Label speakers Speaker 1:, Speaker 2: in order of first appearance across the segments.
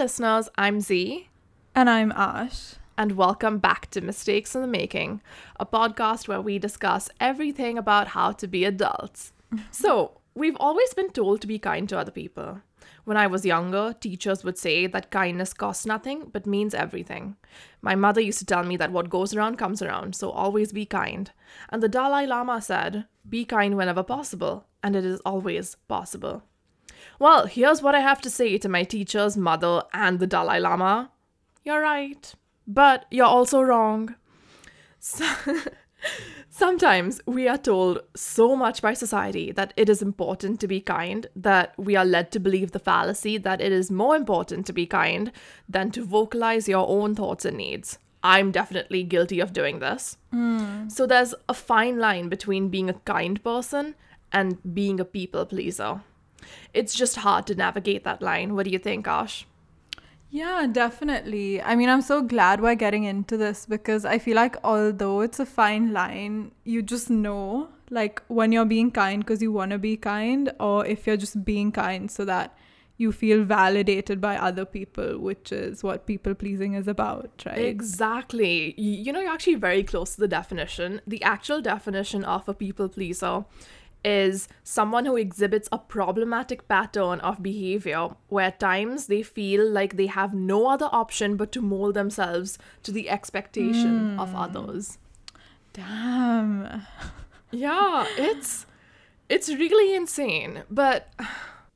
Speaker 1: listeners. I'm Z.
Speaker 2: And I'm Ash.
Speaker 1: And welcome back to Mistakes in the Making, a podcast where we discuss everything about how to be adults. so, we've always been told to be kind to other people. When I was younger, teachers would say that kindness costs nothing but means everything. My mother used to tell me that what goes around comes around, so always be kind. And the Dalai Lama said, be kind whenever possible, and it is always possible. Well, here's what I have to say to my teacher's mother and the Dalai Lama. You're right, but you're also wrong. So Sometimes we are told so much by society that it is important to be kind that we are led to believe the fallacy that it is more important to be kind than to vocalize your own thoughts and needs. I'm definitely guilty of doing this.
Speaker 2: Mm.
Speaker 1: So there's a fine line between being a kind person and being a people pleaser. It's just hard to navigate that line. What do you think, Ash?
Speaker 2: Yeah, definitely. I mean, I'm so glad we're getting into this because I feel like although it's a fine line, you just know like when you're being kind because you want to be kind or if you're just being kind so that you feel validated by other people, which is what people pleasing is about, right?
Speaker 1: Exactly. You know, you're actually very close to the definition. The actual definition of a people pleaser is someone who exhibits a problematic pattern of behavior where at times they feel like they have no other option but to mold themselves to the expectation mm. of others.
Speaker 2: Damn.
Speaker 1: Yeah, it's it's really insane. But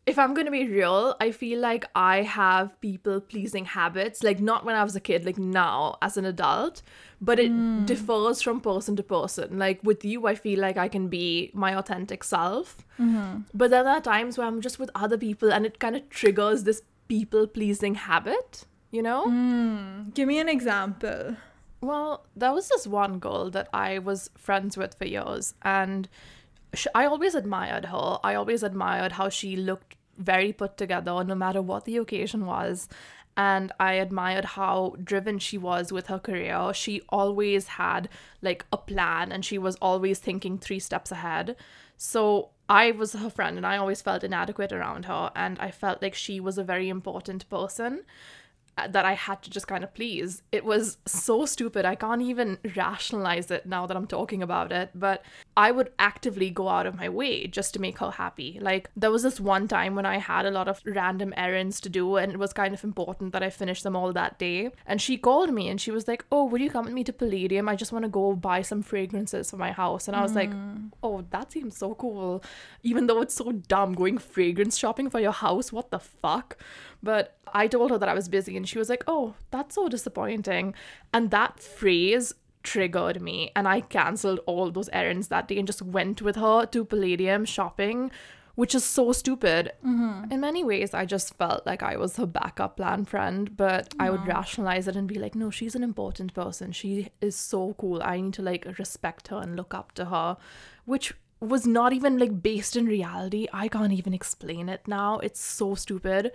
Speaker 1: if I'm going to be real, I feel like I have people pleasing habits, like not when I was a kid, like now as an adult, but it mm. differs from person to person. Like with you, I feel like I can be my authentic self.
Speaker 2: Mm-hmm.
Speaker 1: But then there are times where I'm just with other people and it kind of triggers this people pleasing habit, you know?
Speaker 2: Mm. Give me an example.
Speaker 1: Well, there was this one girl that I was friends with for years, and I always admired her. I always admired how she looked very put together no matter what the occasion was. And I admired how driven she was with her career. She always had like a plan and she was always thinking three steps ahead. So I was her friend and I always felt inadequate around her. And I felt like she was a very important person that I had to just kind of please. It was so stupid. I can't even rationalize it now that I'm talking about it, but I would actively go out of my way just to make her happy. Like, there was this one time when I had a lot of random errands to do, and it was kind of important that I finish them all that day. And she called me and she was like, Oh, would you come with me to Palladium? I just want to go buy some fragrances for my house. And I was mm. like, Oh, that seems so cool. Even though it's so dumb going fragrance shopping for your house, what the fuck? But I told her that I was busy and she was like, oh, that's so disappointing. And that phrase triggered me. And I cancelled all those errands that day and just went with her to Palladium shopping, which is so stupid.
Speaker 2: Mm-hmm.
Speaker 1: In many ways, I just felt like I was her backup plan friend, but I would rationalize it and be like, no, she's an important person. She is so cool. I need to like respect her and look up to her, which was not even like based in reality. I can't even explain it now. It's so stupid.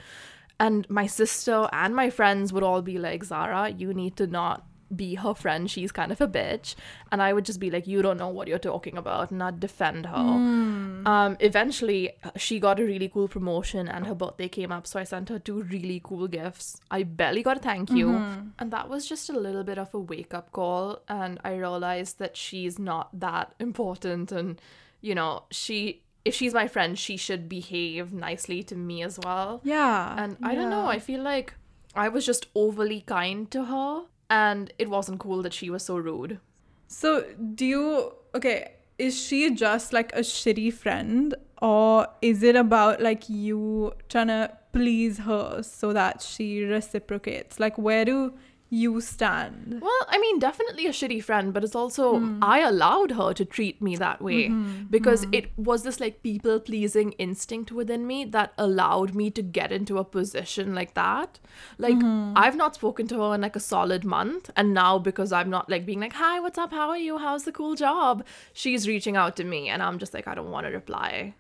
Speaker 1: And my sister and my friends would all be like, Zara, you need to not be her friend. She's kind of a bitch. And I would just be like, you don't know what you're talking about, and I'd defend her.
Speaker 2: Mm.
Speaker 1: Um, eventually, she got a really cool promotion and her birthday came up. So I sent her two really cool gifts. I barely got a thank you.
Speaker 2: Mm-hmm.
Speaker 1: And that was just a little bit of a wake up call. And I realized that she's not that important. And, you know, she if she's my friend, she should behave nicely to me as well.
Speaker 2: Yeah.
Speaker 1: And I
Speaker 2: yeah.
Speaker 1: don't know, I feel like I was just overly kind to her and it wasn't cool that she was so rude.
Speaker 2: So, do you okay, is she just like a shitty friend or is it about like you trying to please her so that she reciprocates? Like where do you stand.
Speaker 1: Well, I mean, definitely a shitty friend, but it's also
Speaker 2: Mm.
Speaker 1: I allowed her to treat me that way
Speaker 2: Mhm,
Speaker 1: because
Speaker 2: mhm.
Speaker 1: it was this like people pleasing instinct within me that allowed me to get into a position like that. Like,
Speaker 2: Mhm.
Speaker 1: I've not spoken to her in like a solid month, and now because I'm not like being like, Hi, what's up? How are you? How's the cool job? She's reaching out to me, and I'm just like, I don't want to reply.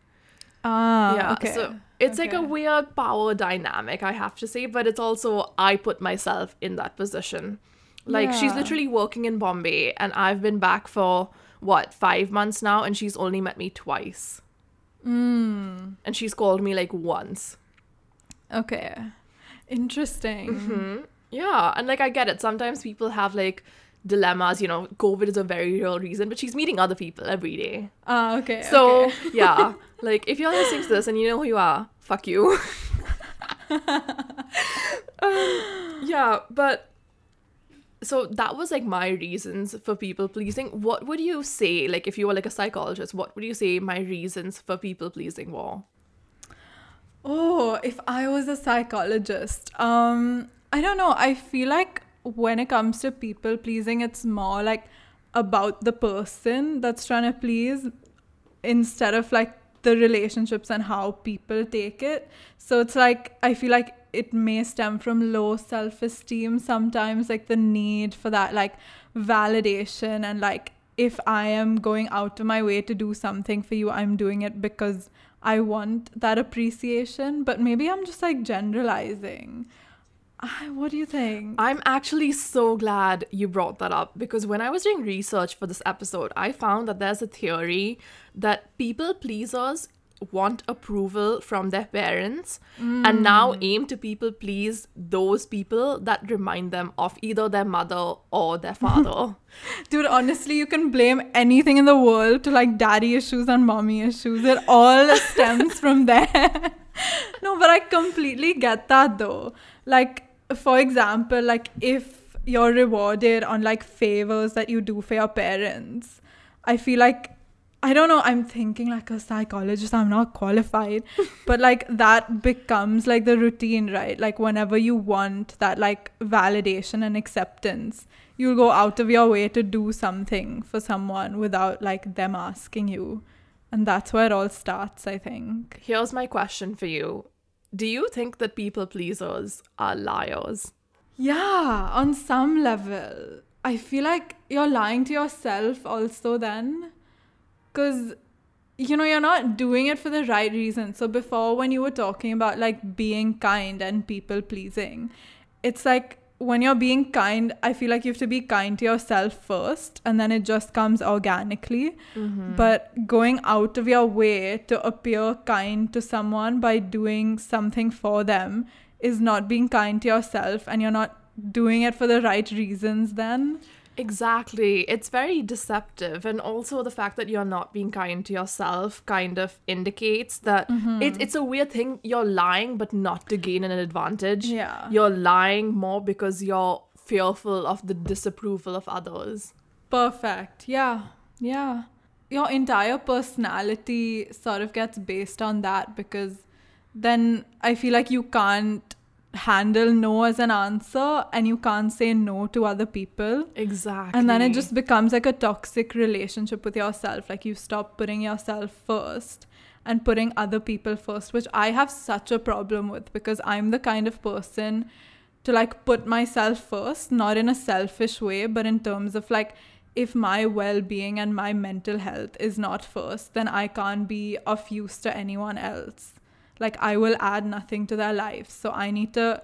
Speaker 2: Ah,
Speaker 1: yeah
Speaker 2: okay.
Speaker 1: so it's like a weird power dynamic i have to say but it's also i put myself in that position like she's literally working in bombay and i've been back for what five months now and she's only met me twice
Speaker 2: Mm,
Speaker 1: and she's called me like once
Speaker 2: okay. Interesting.
Speaker 1: hmm Yeah, and like I get it. Sometimes people have like dilemmas. You know, COVID is a very real reason, but she's meeting other people every day.
Speaker 2: Ah, okay.
Speaker 1: So
Speaker 2: okay.
Speaker 1: yeah, like if you're listening to this and you know who you are, fuck you. um, yeah, but so that was like my reasons for people pleasing. What would you say, like if you were like a psychologist, what would you say my reasons for people pleasing were?
Speaker 2: Oh, if I was a psychologist, um, I don't know. I feel like when it comes to people pleasing, it's more like about the person that's trying to please instead of like the relationships and how people take it. So it's like, I feel like it may stem from low self esteem sometimes, like the need for that, like validation. And like, if I am going out of my way to do something for you, I'm doing it because I want that appreciation. But maybe I'm just like generalizing. I, what do you think?
Speaker 1: I'm actually so glad you brought that up because when I was doing research for this episode, I found that there's a theory that people pleasers want approval from their parents and hmm. now aim to people please those people that remind them of either their mother or their father.
Speaker 2: Dude, honestly, you can blame anything in the world to like daddy issues and mommy issues. It all stems from there. no, but I completely get that though. Like, for example, like if you're rewarded on like favors that you do for your parents, I feel like I don't know, I'm thinking like a psychologist, I'm not qualified, but like that becomes like the routine, right? Like whenever you want that like validation and acceptance, you'll go out of your way to do something for someone without like them asking you. And that's where it all starts, I think.
Speaker 1: Here's my question for you. Do you think that people pleasers are liars?
Speaker 2: Yeah, on some level. I feel like you're lying to yourself also then. Because, you know, you're not doing it for the right reason. So, before when you were talking about like being kind and people pleasing, it's like when you're being kind, I feel like you have to be kind to yourself first and then it just comes organically. Mm-hmm. But going out of your way to appear kind to someone by doing something for them is not being kind to yourself and you're not doing it for the right reasons then.
Speaker 1: Exactly. It's very deceptive. And also, the fact that you're not being kind to yourself kind of indicates that mm-hmm. it, it's a weird thing. You're lying, but not to gain an advantage.
Speaker 2: Yeah.
Speaker 1: You're lying more because you're fearful of the disapproval of others.
Speaker 2: Perfect. Yeah. Yeah. Your entire personality sort of gets based on that because then I feel like you can't handle no as an answer and you can't say no to other people.
Speaker 1: Exactly.
Speaker 2: And then it just becomes like a toxic relationship with yourself. Like you stop putting yourself first and putting other people first, which I have such a problem with because I'm the kind of person to like put myself first, not in a selfish way, but in terms of like, if my well being and my mental health is not first, then I can't be of use to anyone else. Like, I will add nothing to their life. So I need to,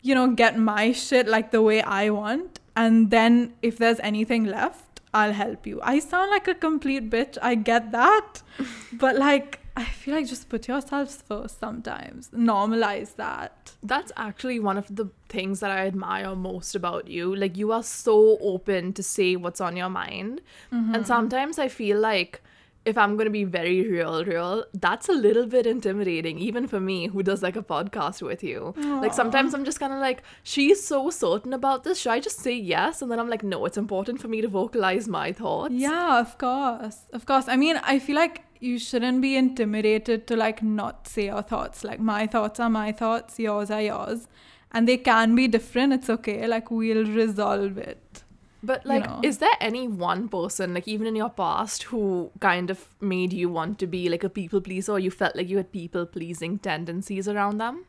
Speaker 2: you know, get my shit like the way I want. And then if there's anything left, I'll help you. I sound like a complete bitch. I get that. but like, I feel like just put yourselves first sometimes. Normalize that.
Speaker 1: That's actually one of the things that I admire most about you. Like, you are so open to say what's on your mind. And mm-hmm. sometimes I feel like if I'm going to be very real, real, that's a little bit intimidating, even for me who does like a podcast with you. Like, sometimes I'm just kind of like, she's so certain about this. Should I just say yes? And then I'm like, no, it's important for me to vocalize my thoughts.
Speaker 2: Yeah, of course. Of course. I mean, I feel like you shouldn't be intimidated to like not say your thoughts. Like my thoughts are my thoughts, yours are yours. And they can be different. It's okay. Like we'll resolve it.
Speaker 1: But
Speaker 2: you
Speaker 1: like,
Speaker 2: know.
Speaker 1: is there any one person, like even in your past, who kind of made you want to be like a people pleaser, or you felt like you had people pleasing tendencies around them?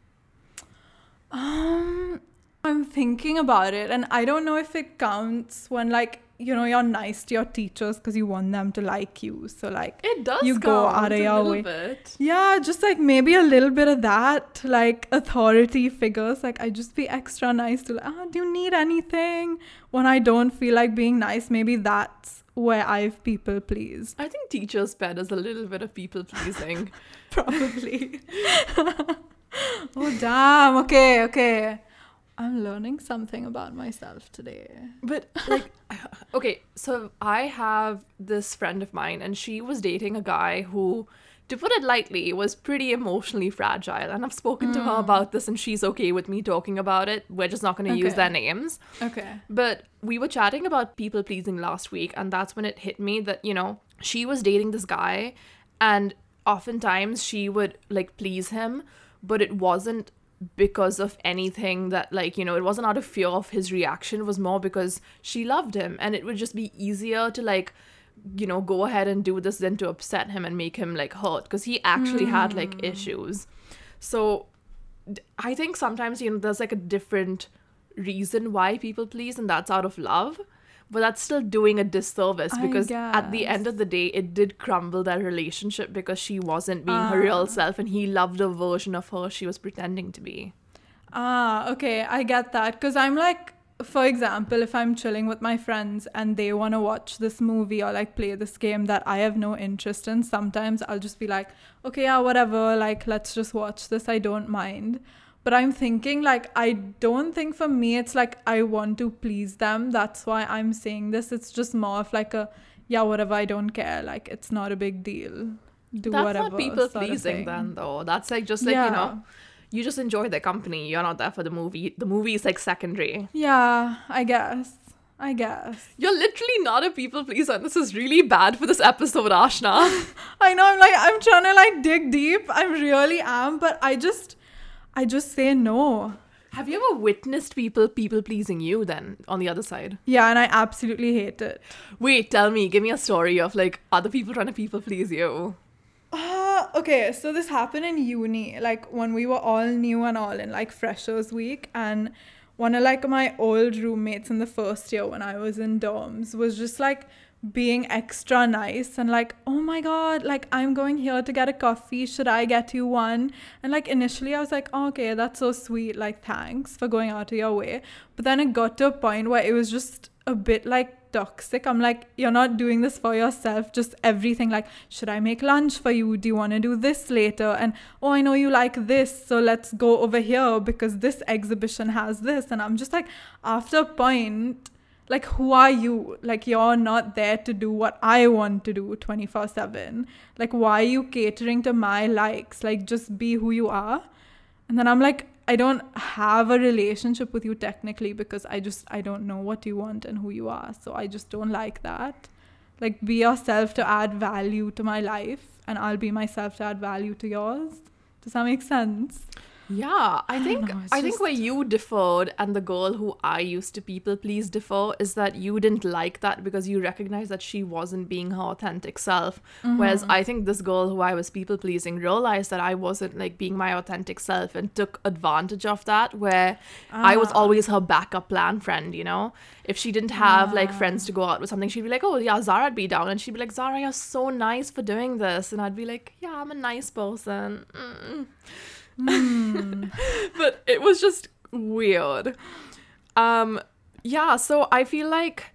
Speaker 2: Um I'm thinking about it and I don't know if it counts when like you know you're nice to your teachers because you want them to like you. So like
Speaker 1: It does.
Speaker 2: You go out of
Speaker 1: a
Speaker 2: your
Speaker 1: little
Speaker 2: way.
Speaker 1: Bit.
Speaker 2: Yeah, just like maybe a little bit of that, like authority figures. Like I just be extra nice to like, ah, do you need anything? When I don't feel like being nice, maybe that's where I've people pleased.
Speaker 1: I think teachers pet is a little bit of people pleasing.
Speaker 2: Probably. oh damn. Okay, okay. I'm learning something about myself today.
Speaker 1: But like, okay, so I have this friend of mine, and she was dating a guy who, to put it lightly, was pretty emotionally fragile. And I've spoken to her mm. about this, and she's okay with me talking about it. We're just not going to use their names.
Speaker 2: Okay.
Speaker 1: But we were chatting about people pleasing last week, and that's when it hit me that, you know, she was dating this guy, and oftentimes she would like please him, but it wasn't because of anything that, like, you know, it wasn't out of fear of his reaction, it was more because she loved him, and it would just be easier to, like, you know, go ahead and do this than to upset him and make him like hurt because he actually had like hmm. issues. So i think sometimes you know there's like a different reason why people please, and that's out of love. But that's still doing a disservice because at the end of the day, it did crumble their relationship because she wasn't being her real self, and he loved a version of her she was pretending to be.
Speaker 2: Ah, okay, I get that. Because I'm like, for example, if I'm chilling with my friends and they want to watch this movie or like play this game that I have no interest in, sometimes I'll just be like, okay, yeah, whatever, like, let's just watch this. I don't mind. But I'm thinking, like, I don't think for me it's like I want to please them. That's why I'm saying this. It's just more of like a, yeah, whatever, I don't care. Like, it's not a big deal. Do
Speaker 1: that's
Speaker 2: whatever.
Speaker 1: not people pleasing then, though. That's like just like you know, you just enjoy the company. You're not there for the movie. The movie is like secondary.
Speaker 2: Yeah, I guess. I guess.
Speaker 1: You're literally not a people pleaser. and This is really bad for this episode, Ashna.
Speaker 2: I know I'm like I'm trying to like dig deep. I really am, but I just I just say no.
Speaker 1: Have you ever witnessed people people pleasing you then on the other side?
Speaker 2: Yeah, and I absolutely hate it.
Speaker 1: Wait, tell me, give me a story of like other people trying to people please you.
Speaker 2: Uh, okay, so this happened in uni, like when we were all new and all in like freshers week and one of like my old roommates in the first year when I was in dorms was just like being extra nice and like, oh my god, like I'm going here to get a coffee. Should I get you one? And like initially I was like, oh, okay, that's so sweet. Like, thanks for going out of your way. But then it got to a point where it was just a bit like toxic. I'm like, you're not doing this for yourself. Just everything like, should I make lunch for you? Do you want to do this later? And oh, I know you like this, so let's go over here because this exhibition has this. And I'm just like, after a point, like, who are you? Like, you're not there to do what I want to do 24 7. Like, why are you catering to my likes? Like, just be who you are. And then I'm like, I don't have a relationship with you technically because I just I don't know what you want and who you are. So I just don't like that. Like be yourself to add value to my life and I'll be myself to add value to yours. Does that make sense?
Speaker 1: Yeah, I
Speaker 2: don't
Speaker 1: think
Speaker 2: know,
Speaker 1: I think where you differed and the girl who I used to people please differ is that you didn't like that because you recognized that she wasn't being her authentic self.
Speaker 2: Mm-hmm.
Speaker 1: Whereas I think this girl who I was people pleasing realized that I wasn't like being my authentic self and took advantage of that where I was
Speaker 2: Ah.
Speaker 1: always her backup plan friend, you know? If she didn't have like friends to go out with something, she'd be like, Oh yeah, Zara'd be down and she'd be like, Zara, you're so nice for doing this and I'd be like, Yeah, I'm a nice person. Mm. but it was just weird. Um yeah, so I feel like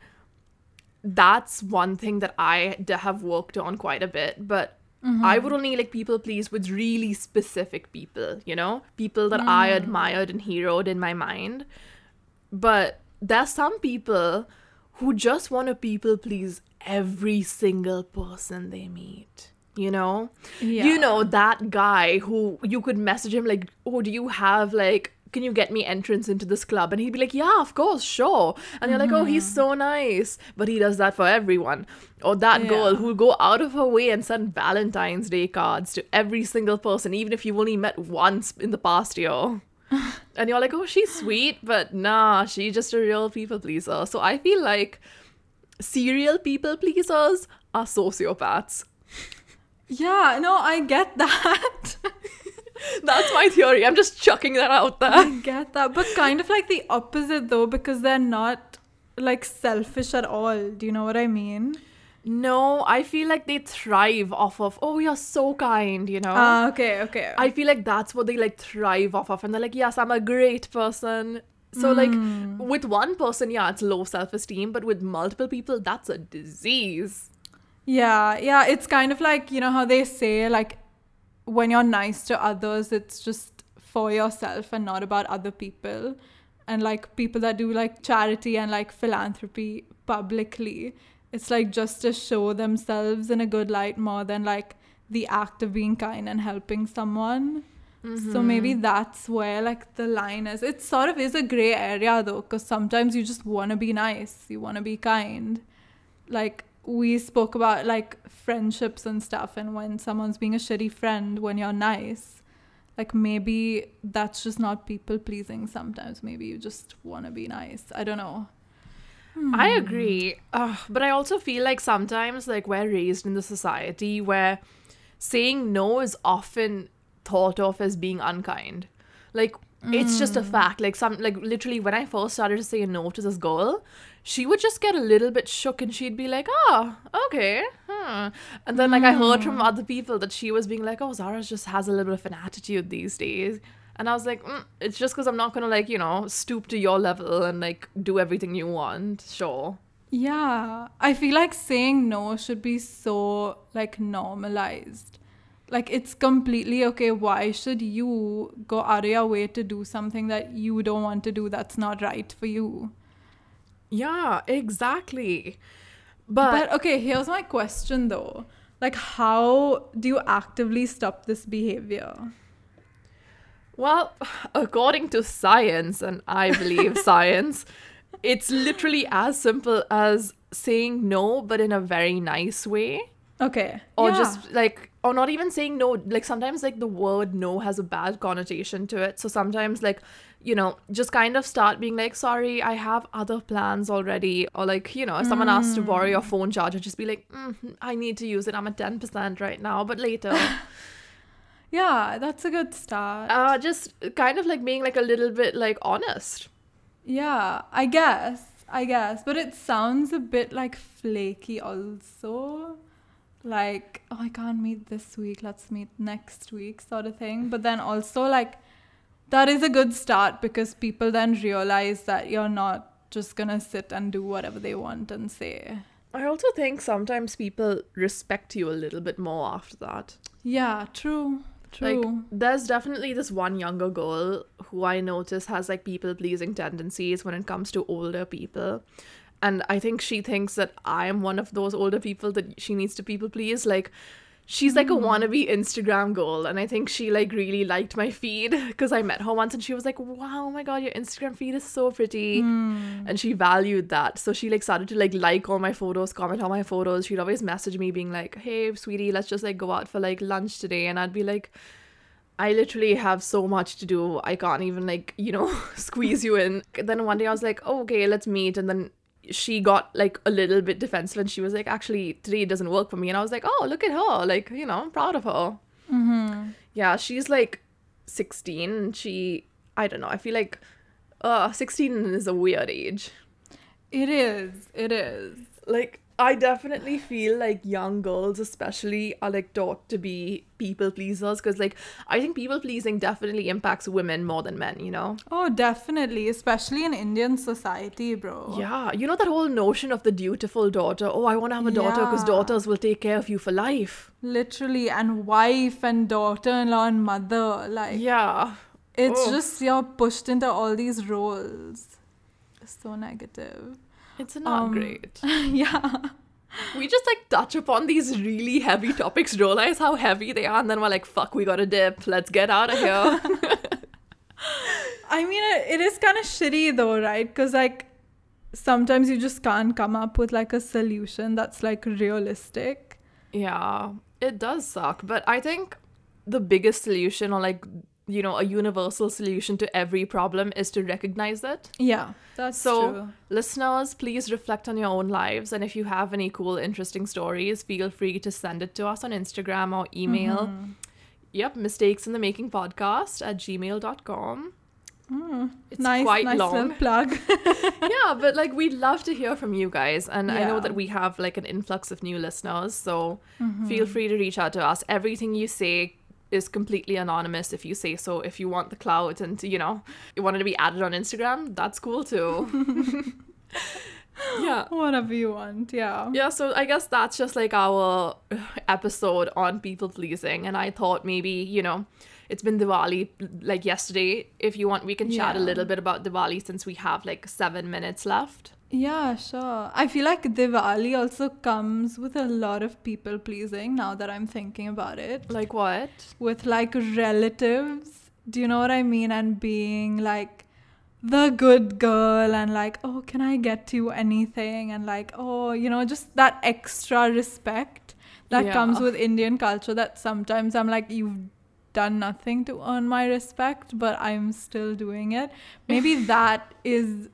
Speaker 1: that's one thing that I d- have worked on quite a bit, but I would only like people please with really specific people, you know? People that I admired and heroed in my mind. But there's some people who just want to people please every single person they meet. You know?
Speaker 2: Yeah.
Speaker 1: You know, that guy who you could message him like, oh, do you have like can you get me entrance into this club? And he'd be like, Yeah, of course, sure. And you're like, Oh, he's mm-hmm. so nice. But he does that for everyone. Or that girl who'll go out of her way and send Valentine's Day cards to every single person, even if you've only met once in the past year. and you're like, Oh, she's sweet, but nah, she's just a real people pleaser. So I feel like serial people pleasers are sociopaths.
Speaker 2: Yeah, no, I get that.
Speaker 1: That's my theory. I'm just chucking that out there.
Speaker 2: I get that. But kind of like the opposite though, because they're not like selfish at all. Do you know what I mean?
Speaker 1: No, I feel like they thrive off of, oh, you're so kind, you know?
Speaker 2: Ah, okay, okay.
Speaker 1: I feel like that's what they like thrive off of. And they're like, yes, I'm a great person. So, like, with one person, yeah, it's low self esteem. But with multiple people, that's a disease.
Speaker 2: Yeah, yeah, it's kind of like, you know how they say like when you're nice to others, it's just for yourself and not about other people. And like people that do like charity and like philanthropy publicly, it's like just to show themselves in a good light more than like the act of being kind and helping someone. So mm-hmm. maybe that's where like the line is. It sort of is a gray area though, because sometimes you just want to be nice, you want to be kind. Like we spoke about like friendships and stuff, and when someone's being a shitty friend when you're nice, like maybe that's just not people pleasing. Sometimes maybe you just want to be nice. I don't know.
Speaker 1: I agree. Uh, but I also feel like sometimes, like, we're raised in the society where saying no is often thought of as being unkind. Like, it's just a fact. Like, some, like, literally, when I first started to say no to this girl, she would just get a little bit shook and she'd be like, oh, okay. Hmm. And then, like, I heard from other people that she was being like, oh, Zara just has a little bit of an attitude these days. And I was like, mm, it's just because I'm not going to, like, you know, stoop to your level and, like, do everything you want. Sure.
Speaker 2: Yeah, I feel like saying no should be so like normalized. Like it's completely okay. Why should you go out of your way to do something that you don't want to do that's not right for you?
Speaker 1: Yeah, exactly. But,
Speaker 2: But okay, here's my question though. Like how do you actively stop this behavior?
Speaker 1: well, according to science, and I believe science, it's literally as simple as saying no, but in a very nice way.
Speaker 2: Okay.
Speaker 1: Or
Speaker 2: yeah.
Speaker 1: just like, or not even saying no. Like sometimes, like the word no has a bad connotation to it. So sometimes, like, you know, just kind of start being like, sorry, I have other plans already. Or like, you know, if someone asks to borrow your phone charger, just be like, mm, I need to use it. I'm at 10% right now, but later.
Speaker 2: Yeah, that's a good start.
Speaker 1: uh, just kind of like being like a little bit like honest.
Speaker 2: Yeah, I guess. I guess. But it sounds a bit like flaky also. Like, oh, I can't meet this week. Let's meet next week, sort of thing. But then also, like, that is a good start because people then realize that you're not just gonna sit and do whatever they want and say.
Speaker 1: I also think sometimes people respect you a little bit more after that.
Speaker 2: Yeah, true. True.
Speaker 1: Like, there's definitely this one younger girl who I notice has like people pleasing tendencies when it comes to older people. And I think she thinks that I am one of those older people that she needs to people please. Like, she's like a mm. wannabe Instagram girl. And I think she like really liked my feed because I met her once and she was like, wow, oh my God, your Instagram feed is so pretty. Mm. And she valued that. So she like started to like like all my photos, comment on my photos. She'd always message me being like, hey, sweetie, let's just like go out for like lunch today. And I'd be like, I literally have so much to do. I can't even like, you know, squeeze you in. Then one day I was like, oh, okay, let's meet. And then she got like a little bit defensive and she was like, actually, today it doesn't work for me. And I was like, oh, look at her. Like, you know, I'm proud of her.
Speaker 2: Mm-hmm.
Speaker 1: Yeah, she's like 16 and she, I don't know, I feel like uh, 16 is a weird age.
Speaker 2: It is. It is.
Speaker 1: Like, I definitely feel like young girls, especially, are like taught to be people pleasers because, like, I think people pleasing definitely impacts women more than men, you know?
Speaker 2: Oh, definitely. Especially in Indian society, bro.
Speaker 1: Yeah, you know that whole notion of the dutiful daughter. Oh, I want to have a daughter because
Speaker 2: Yeah.
Speaker 1: daughters will take care of you for life.
Speaker 2: Literally, and wife and daughter in law and mother. Like,
Speaker 1: Yeah.
Speaker 2: it's
Speaker 1: Oh.
Speaker 2: just you're pushed into all these roles. It's so negative.
Speaker 1: It's not
Speaker 2: Um,
Speaker 1: great.
Speaker 2: yeah.
Speaker 1: We just like touch upon these really heavy topics, realize how heavy they are, and then we're like, fuck, we gotta dip. Let's get out of here.
Speaker 2: I mean, it, it is kind of shitty though, right? Because, like, sometimes you just can't come up with like a solution that's like realistic.
Speaker 1: yeah, it does suck. But I think the biggest solution, or like, you know, a universal solution to every problem is to recognize it.
Speaker 2: Yeah, that's
Speaker 1: So,
Speaker 2: true.
Speaker 1: listeners, please reflect on your own lives. And if you have any cool, interesting stories, feel free to send it to us on Instagram or email.
Speaker 2: Mm-hmm.
Speaker 1: Yep, mistakes in the making podcast at gmail.com. It's
Speaker 2: nice,
Speaker 1: quite
Speaker 2: nice
Speaker 1: long.
Speaker 2: plug.
Speaker 1: yeah, but like we'd love to hear from you guys. And I know that we have like an influx of new listeners. So
Speaker 2: Mm-hmm.
Speaker 1: feel free to reach out to us. Everything you say is completely anonymous if you say so. If you want the clout and, you know, you wanted to be added on Instagram, that's cool too. yeah.
Speaker 2: Whatever you want, yeah.
Speaker 1: Yeah, so I guess that's just like our episode on people pleasing. And I thought maybe, you know, it's been Diwali like yesterday. If you want, we can chat a little bit about Diwali since we have like seven minutes left.
Speaker 2: Yeah, sure. I feel like Diwali also comes with a lot of people pleasing now that I'm thinking about it.
Speaker 1: Like what?
Speaker 2: With like relatives. Do you know what I mean? And being like the good girl and like, oh, can I get you anything? And like, oh, you know, just that extra respect that comes with Indian culture that sometimes I'm like, you've done nothing to earn my respect, but I'm still doing it. Maybe that is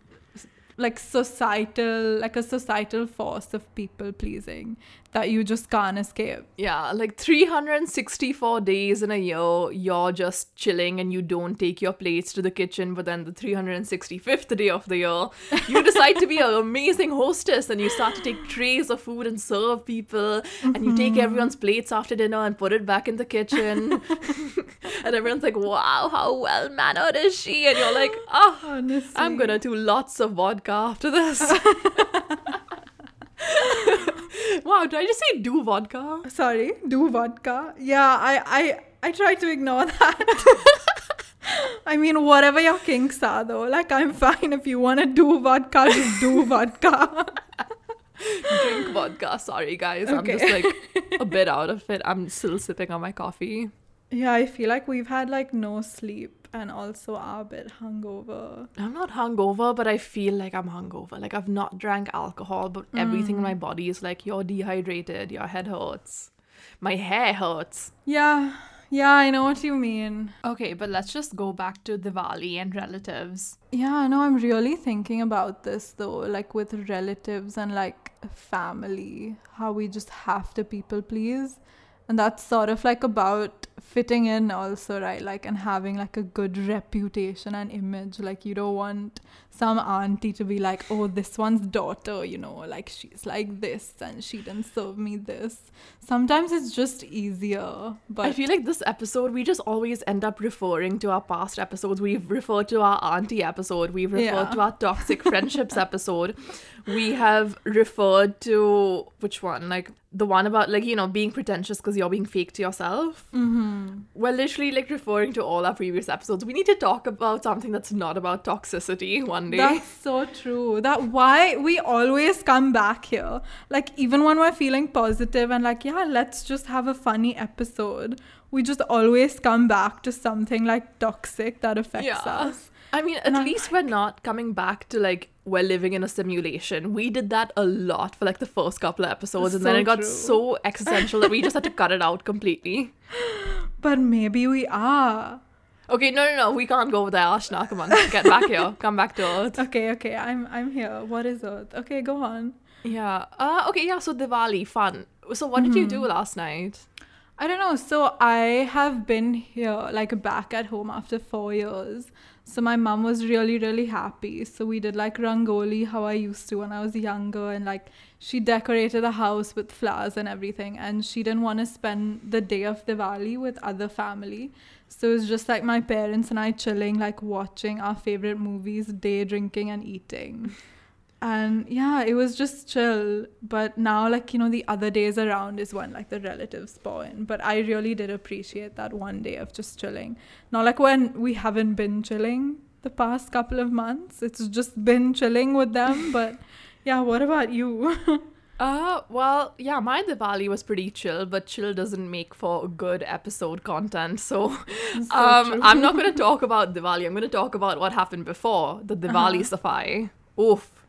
Speaker 2: like societal like a societal force of people pleasing that you just can't escape
Speaker 1: Yeah, like 364 days in a year, you're just chilling and you don't take your plates to the kitchen. But then the 365th day of the year, you decide to be an amazing hostess and you start to take trays of food and serve people. And you take mm-hmm. everyone's plates after dinner and put it back in the kitchen. and everyone's like, wow, how well mannered is she? And you're like, oh,
Speaker 2: honestly
Speaker 1: I'm gonna do lots of vodka after this. wow, did I just say do vodka?
Speaker 2: sorry do vodka yeah i i i try to ignore that I mean, whatever your kinks are, though, like I'm fine if you want to do vodka, just do vodka.
Speaker 1: drink vodka. Sorry, guys. I'm just like a bit out of it. I'm still sipping on my coffee.
Speaker 2: yeah, I feel like we've had like no sleep and also are a bit hungover.
Speaker 1: I'm not hungover, but I feel like I'm hungover. Like I've not drank alcohol, but everything in my mm. body is like, you're dehydrated, your head hurts, my hair hurts.
Speaker 2: Yeah, yeah, I know what you mean.
Speaker 1: Okay, but let's just go back to Diwali and relatives.
Speaker 2: Yeah, no, I'm really thinking about this though, like with relatives and like family, how we just have to people please. And that's sort of like about fitting in also, right? Like, and having like a good reputation and image. Like, you don't want some auntie to be like, oh, this one's daughter, you know, like she's like this and she didn't serve me this. Sometimes it's just easier. But
Speaker 1: I feel like this episode, we just always end up referring to our past episodes. We've referred to our auntie episode. We've referred
Speaker 2: Yeah.
Speaker 1: to our toxic friendships episode. We have referred to which one? Like the one about like you know being pretentious because you're being fake to yourself. Mm-hmm.
Speaker 2: Mhm.
Speaker 1: We're literally like referring to all our previous episodes. We need to talk about something that's not about toxicity one day.
Speaker 2: That's so true. That why we always come back here. Like even when we're feeling positive and like, yeah, let's just have a funny episode. We just always come back to something like toxic that affects
Speaker 1: Yeah.
Speaker 2: us.
Speaker 1: I mean, at
Speaker 2: And
Speaker 1: least we're not coming back to like we're living in a simulation. We did that a lot for like the first couple of episodes, and then it got
Speaker 2: true.
Speaker 1: so existential that we just had to cut it out completely.
Speaker 2: But maybe we are.
Speaker 1: Okay, no, no, no, we can't go over there, Ashna. Come on, get back here. Come back to Earth.
Speaker 2: Okay, okay, I'm I'm here. What is it? Okay, go on.
Speaker 1: Yeah. Uh. Okay. Yeah. So Diwali, fun. So what did you do last night?
Speaker 2: I don't know. So I have been here, like back at home after four years. So my mom was really, really happy. So we did like rangoli how I used to when I was younger, and like she decorated the house with flowers and everything. And she didn't want to spend the day of Diwali with other family. So it was just like my parents and I chilling, like watching our favorite movies, day drinking and eating and yeah it was just chill but now like you know the other days around is when like the relatives spawn but i really did appreciate that one day of just chilling not like when we haven't been chilling the past couple of months it's just been chilling with them but yeah what about you
Speaker 1: Uh, well, yeah, my Diwali was pretty chill, but chill doesn't make for good episode content. So,
Speaker 2: So
Speaker 1: um. I'm not going to talk about Diwali. I'm going to talk about what happened before the Diwali
Speaker 2: Uh-huh.
Speaker 1: Safai. Oof.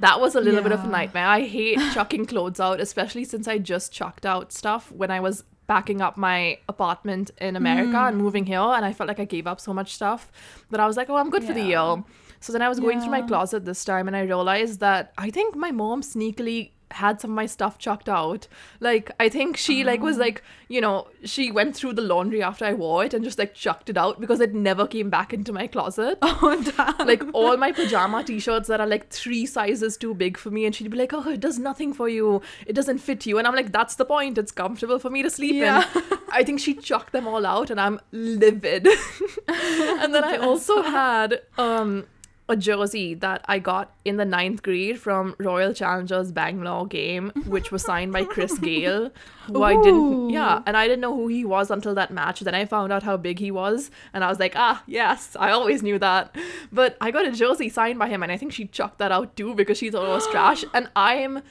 Speaker 1: That was a little bit of a nightmare. I hate chucking clothes out, especially since I just chucked out stuff when I was packing up my apartment in America
Speaker 2: Mm.
Speaker 1: and moving here. And I felt like I gave up so much stuff that I was like, oh, I'm good for the
Speaker 2: Yeah.
Speaker 1: year. So then I was going through my closet this time and I realized that I think my mom sneakily had some of my stuff chucked out. Like I think she like was like, you know, she went through the laundry after I wore it and just like chucked it out because it never came back into my closet.
Speaker 2: oh damn
Speaker 1: like all my pajama t-shirts that are like three sizes too big for me and she'd be like, "Oh, it does nothing for you. It doesn't fit you." And I'm like, "That's the point. It's comfortable for me to sleep
Speaker 2: Yeah.
Speaker 1: in." I think she chucked them all out and I'm livid. and then I also had um a jersey that I got in the ninth grade from Royal Challengers Bangalore game, which was signed by Chris Gayle, who I didn't, yeah, and I didn't know who he was until that match. Then I found out how big he was, and I was like, ah, yes, I always knew that. But I got a jersey signed by him, and I think she chucked that out too because she thought it was trash, and I'm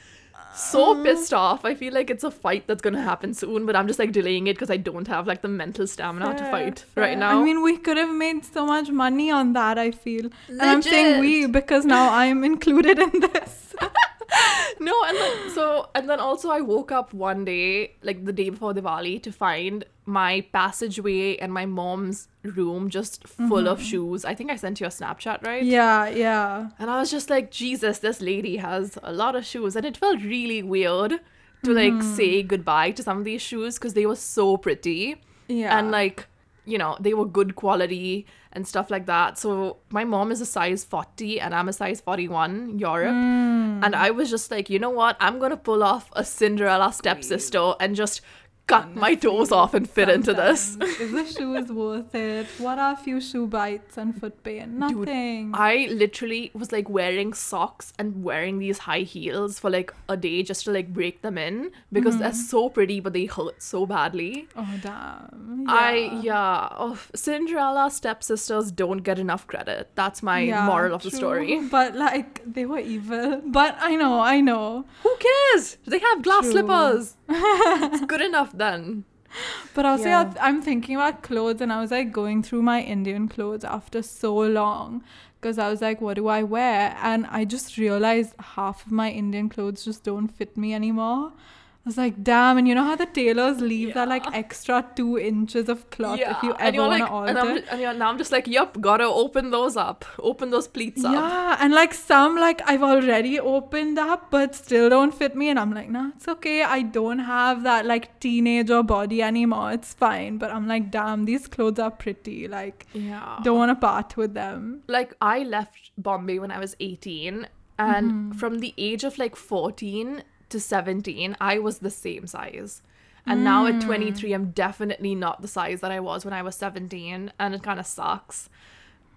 Speaker 1: so mm. pissed off. I feel like it's a fight that's gonna happen soon, but I'm just like delaying it because I don't have like the mental stamina to fight
Speaker 2: fair.
Speaker 1: right now.
Speaker 2: I mean, we could have made so much money on that, I feel. And I'm saying we because now I'm included in this.
Speaker 1: no, and then so and then also I woke up one day, like the day before Diwali, to find my passageway and my mom's room just full of mm-hmm. shoes. I think I sent you a Snapchat, right?
Speaker 2: yeah, yeah.
Speaker 1: And I was just like, Jesus, this lady has a lot of shoes. And it felt really weird to like mm-hmm. say goodbye to some of these shoes because they were so pretty.
Speaker 2: Yeah.
Speaker 1: And like, you know, they were good quality and stuff like that. So my mom is a size 40 and I'm a size 41 Europe. Mm. And I was just like, you know what? I'm going to pull off a Cinderella stepsister and just cut my toes off and fit into this.
Speaker 2: Is the shoes worth it? What are a few shoe bites and foot pain? Nothing.
Speaker 1: Dude, I literally was like wearing socks and wearing these high heels for like a day just to like break them in because mm-hmm. they're so pretty but they hurt so badly.
Speaker 2: oh damn.
Speaker 1: I yeah, oh, Cinderella stepsisters don't get enough credit. That's my
Speaker 2: Yeah,
Speaker 1: moral of the
Speaker 2: true.
Speaker 1: story.
Speaker 2: But like they were evil. But I know, I know.
Speaker 1: Who cares? They have glass
Speaker 2: True.
Speaker 1: slippers. It's good enough then.
Speaker 2: But also,
Speaker 1: Yeah.
Speaker 2: I'm thinking about clothes, and I was like going through my Indian clothes after so long because I was like, what do I wear? And I just realized half of my Indian clothes just don't fit me anymore. I was like, damn. And you know how the tailors leave that like extra two inches of cloth if you ever want to
Speaker 1: like,
Speaker 2: alter?
Speaker 1: and, I'm, and you're, now I'm just like, yup, gotta open those up, open those pleats up.
Speaker 2: Yeah, and like some like I've already opened up but still don't fit me and I'm like, nah, it's okay. I don't have that like teenager body anymore. It's fine. But I'm like, damn, these clothes are pretty. Like
Speaker 1: Yeah.
Speaker 2: don't want to part with them.
Speaker 1: like I left Bombay when I was 18 and
Speaker 2: Mm-hmm.
Speaker 1: from the age of like 14 to 17 I was the same size. And now
Speaker 2: Mm.
Speaker 1: at 23 I'm definitely not the size that I was when I was 17 and it kind of sucks.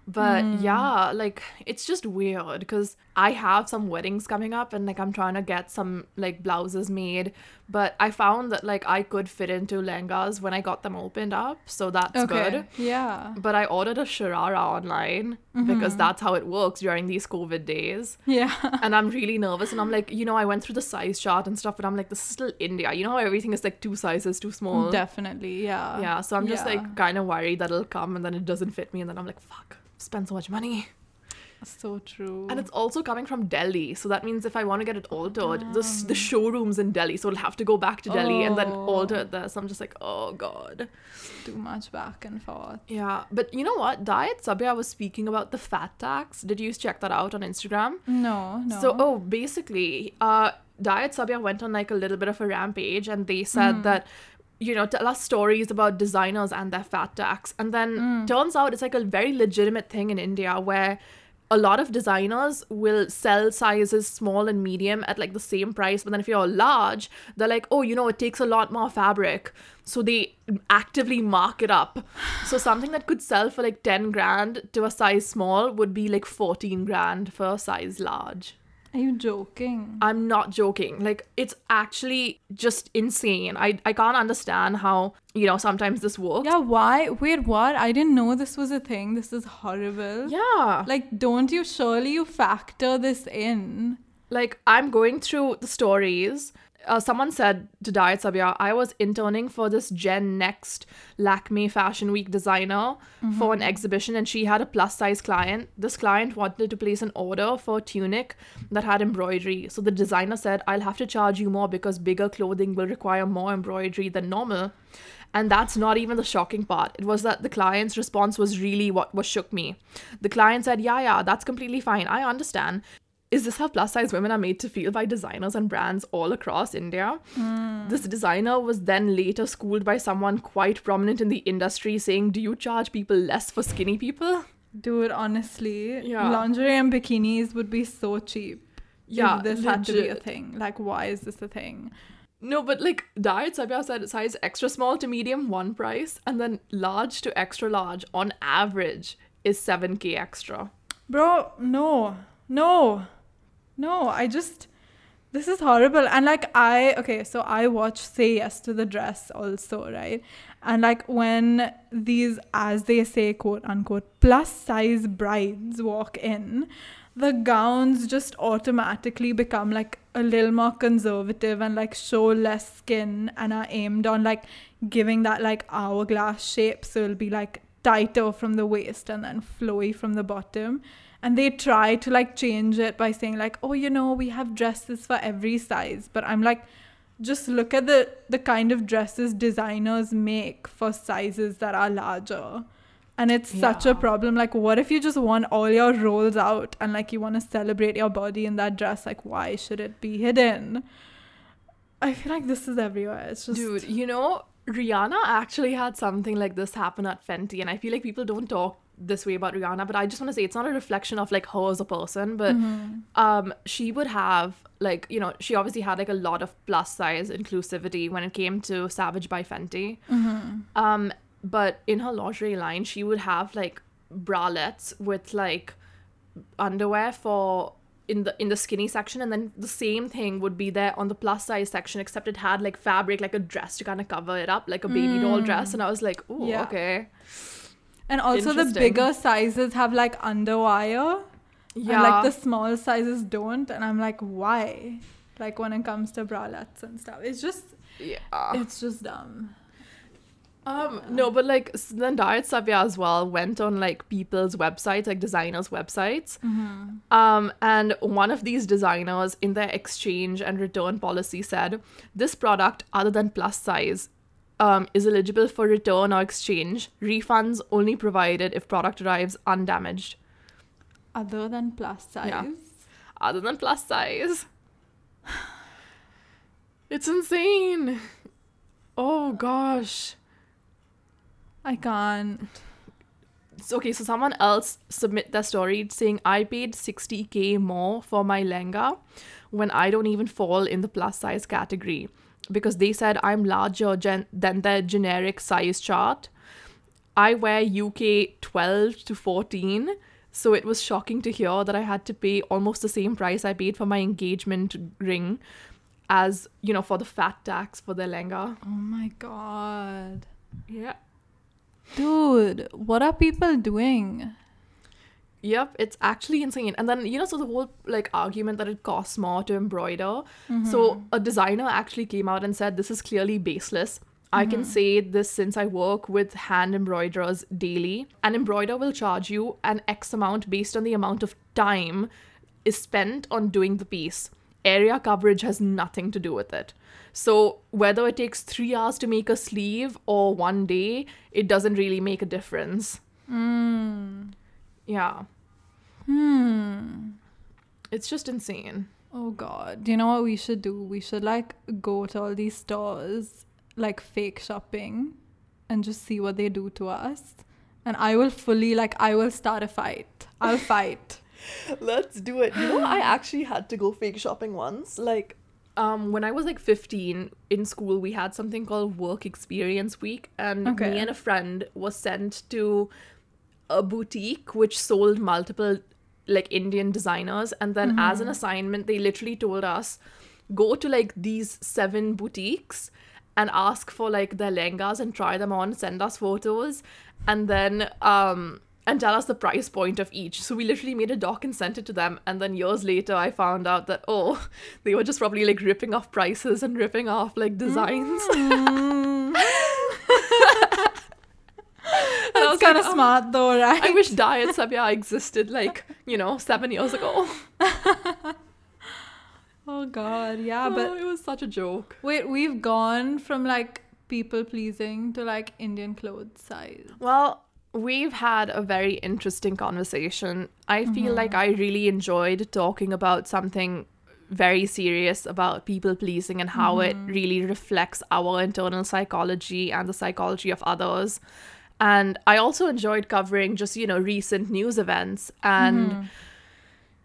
Speaker 1: But
Speaker 2: Mm.
Speaker 1: yeah, like it's just weird because I have some weddings coming up and like I'm trying to get some like blouses made. But I found that like I could fit into lengas when I got them opened up. So that's good.
Speaker 2: Yeah.
Speaker 1: But I ordered a sharara online mm-hmm. because that's how it works during these COVID days.
Speaker 2: Yeah.
Speaker 1: And I'm really nervous. And I'm like, you know, I went through the size chart and stuff, but I'm like, this is still India. You know how everything is like two sizes too small?
Speaker 2: Definitely. Yeah.
Speaker 1: Yeah. So I'm just
Speaker 2: Yeah.
Speaker 1: like kind of worried that it'll come and then it doesn't fit me. And then I'm like, fuck, spend so much money.
Speaker 2: So true.
Speaker 1: And it's also coming from Delhi. So that means if I want to get it altered, the, the ah. showroom's in Delhi. So it'll have to go back to Delhi and then
Speaker 2: Oh.
Speaker 1: alter it oh. there. So I'm just like, oh, God.
Speaker 2: too much back and forth.
Speaker 1: Yeah, but you know what? Diet Sabya was speaking about the fat tax. Did you check that out on Instagram?
Speaker 2: No, no.
Speaker 1: So, oh, basically, uh, Diet Sabya went on like a little bit of a rampage, and they said hmm. that, you know, tell us stories about designers and their fat tax, and then hmm. turns out it's like a very legitimate thing in India where a lot of designers will sell sizes small and medium at like the same price but then if you're large they're like oh you know it takes a lot more fabric. So they actively mark it up. So something that could sell for like 10 grand to a size small would be like 14 grand for a size large
Speaker 2: Are you joking?
Speaker 1: I'm not joking. Like it's actually just insane. I I can't understand how, you know, sometimes this works.
Speaker 2: Yeah, why? Wait, what? I didn't know this was a thing. This is horrible.
Speaker 1: Yeah.
Speaker 2: Like, don't you surely you factor this in?
Speaker 1: Like I'm going through the stories. Uh, someone said to Diet Sabya, I was interning for this Gen Next Lakme Fashion Week designer for an exhibition, and she had a plus size client. This client wanted to place an order for a tunic that had embroidery. So the designer said, I'll have to charge you more because bigger clothing will require more embroidery than normal. And that's not even the shocking part. It was that the client's response was really what was shook me. The client said, Yeah, yeah, that's completely fine. I understand. Is this how plus size women are made to feel by designers and brands all across India? Hmm. This designer was then later schooled by someone quite prominent in the industry saying, Do you charge people less for skinny people?
Speaker 2: Dude, honestly,
Speaker 1: Yeah.
Speaker 2: lingerie and bikinis would be so cheap.
Speaker 1: Yeah,
Speaker 2: if this had to be a thing. Like, why is this a thing?
Speaker 1: No, but like Diet Sabya said size extra small to medium, one price, and then large to extra large on average is 7k extra.
Speaker 2: Bro, no. No. No, I just this is horrible. And like I okay, so I watch Say Yes to the Dress also, right? And like when these as they say quote unquote plus size brides walk in, the gowns just automatically become like a little more conservative and like show less skin and are aimed on like giving that like hourglass shape so it'll be like tighter from the waist and then flowy from the bottom and they try to like change it by saying like oh you know we have dresses for every size. But i'm like just look at the the kind of dresses designers make for sizes that are larger. And it's such a problem. Like what if you just want all your rolls out and like you want to celebrate your body in that dress? Like why should it be hidden? I feel like this is everywhere. It's just
Speaker 1: Dude, you know, Rihanna actually had something like this happen at Fenty, and I feel like people don't talk this way about Rihanna, but I just want to say it's not a reflection of like her as a person, but um she would have like, you know, she obviously had like a lot of plus size inclusivity when it came to Savage by Fenty. Um, but in her lingerie line, she would have like bralettes with like underwear for in the in the skinny section and then the same thing would be there on the plus size section except it had like fabric like a dress to kind of cover it up like a baby doll dress and i was like oh
Speaker 2: Yeah.
Speaker 1: okay
Speaker 2: and also the bigger sizes have like underwire
Speaker 1: yeah
Speaker 2: And like the small sizes don't. And I'm like, why? Like when it comes to bralettes and stuff. It's just
Speaker 1: yeah
Speaker 2: it's just dumb.
Speaker 1: um no but like Diet Sabya as well went on like people's websites like designers websites Um, and one of these designers in their exchange and return policy said this product, other than plus size, um, is eligible for return or exchange. Refunds only provided if product arrives undamaged.
Speaker 2: Other than plus size.
Speaker 1: Yeah. Other than plus size. It's insane. Oh gosh.
Speaker 2: I can't.
Speaker 1: So, okay, so someone else submit their story saying I paid 60k more for my lehenga when I don't even fall in the plus size category because they said I'm larger gen- than their generic size chart. I wear UK 12 to 14, so it was shocking to hear that I had to pay almost the same price I paid for my engagement ring as, you know, for the fat tax for the lehenga.
Speaker 2: Oh my god.
Speaker 1: Yeah.
Speaker 2: Dude, what are people doing?
Speaker 1: Yep, it's actually insane. And then, you know, so the whole like argument that it costs more to embroider. So mm-hmm. a designer actually came out and said this is clearly baseless. I can mm-hmm. say this since I work with hand embroiderers daily. An embroider will charge you an X amount based on the amount of time is spent on doing the piece. Area coverage has nothing to do with it. So whether it takes three hours to make a sleeve or one day, it doesn't really make a difference. Mm. Yeah.
Speaker 2: Hmm.
Speaker 1: It's just insane.
Speaker 2: Oh god. Do you know what we should do? We should like go to all these stores, like fake shopping, and just see what they do to us. And I will fully like I will start a fight. I'll fight.
Speaker 1: Let's do it. You know, I actually had to go fake shopping once. Like, um, when I was like 15 in school, we had something called Work Experience Week, and
Speaker 2: Okay.
Speaker 1: me and a friend was sent to a boutique which sold multiple like Indian designers. And then, as an assignment, they literally told us go to like these seven boutiques and ask for like their lehengas and try them on, send us photos, and then um and tell us the price point of each. So we literally made a doc and sent it to them. And then years later, I found out that oh, they were just probably like ripping off prices and ripping off like designs.
Speaker 2: Mm.
Speaker 1: And I
Speaker 2: That's kind
Speaker 1: like,
Speaker 2: of
Speaker 1: oh,
Speaker 2: smart though, right?
Speaker 1: I wish Diet Sabya existed like you know seven years ago.
Speaker 2: oh god, yeah,
Speaker 1: but
Speaker 2: but
Speaker 1: it was such a joke.
Speaker 2: wait, we've gone from like people pleasing to like Indian clothes size.
Speaker 1: Well, we've had a very interesting conversation. I feel mm-hmm. like I really enjoyed talking about something very serious about people pleasing and how it mm-hmm. really reflects our internal psychology and the psychology of others. And I also enjoyed covering just, you know, recent news events and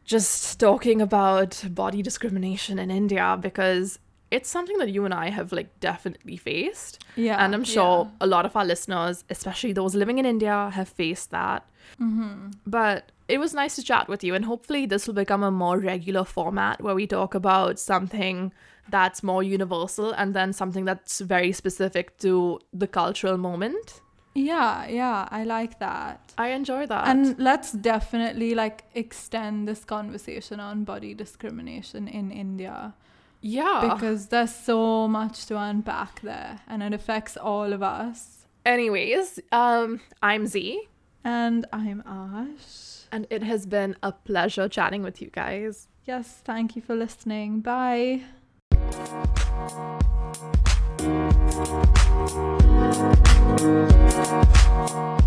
Speaker 1: just talking about body discrimination in India because it's something that you and I have like definitely faced.
Speaker 2: Yeah.
Speaker 1: And I'm sure a lot of our listeners, especially those living in India, have faced that.
Speaker 2: Mm-hmm.
Speaker 1: But it was nice to chat with you, and hopefully, this will become a more regular format where we talk about something that's more universal and then something that's very specific to the cultural moment.
Speaker 2: Yeah, yeah, I like that.
Speaker 1: I enjoy that.
Speaker 2: And let's definitely like extend this conversation on body discrimination in India
Speaker 1: yeah.
Speaker 2: because there's so much to unpack there and it affects all of us.
Speaker 1: Anyways, um, I'm Z.
Speaker 2: And I'm Ash.
Speaker 1: And it has been a pleasure chatting with you guys.
Speaker 2: Yes, thank you for listening. Bye. Thank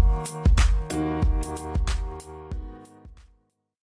Speaker 2: you.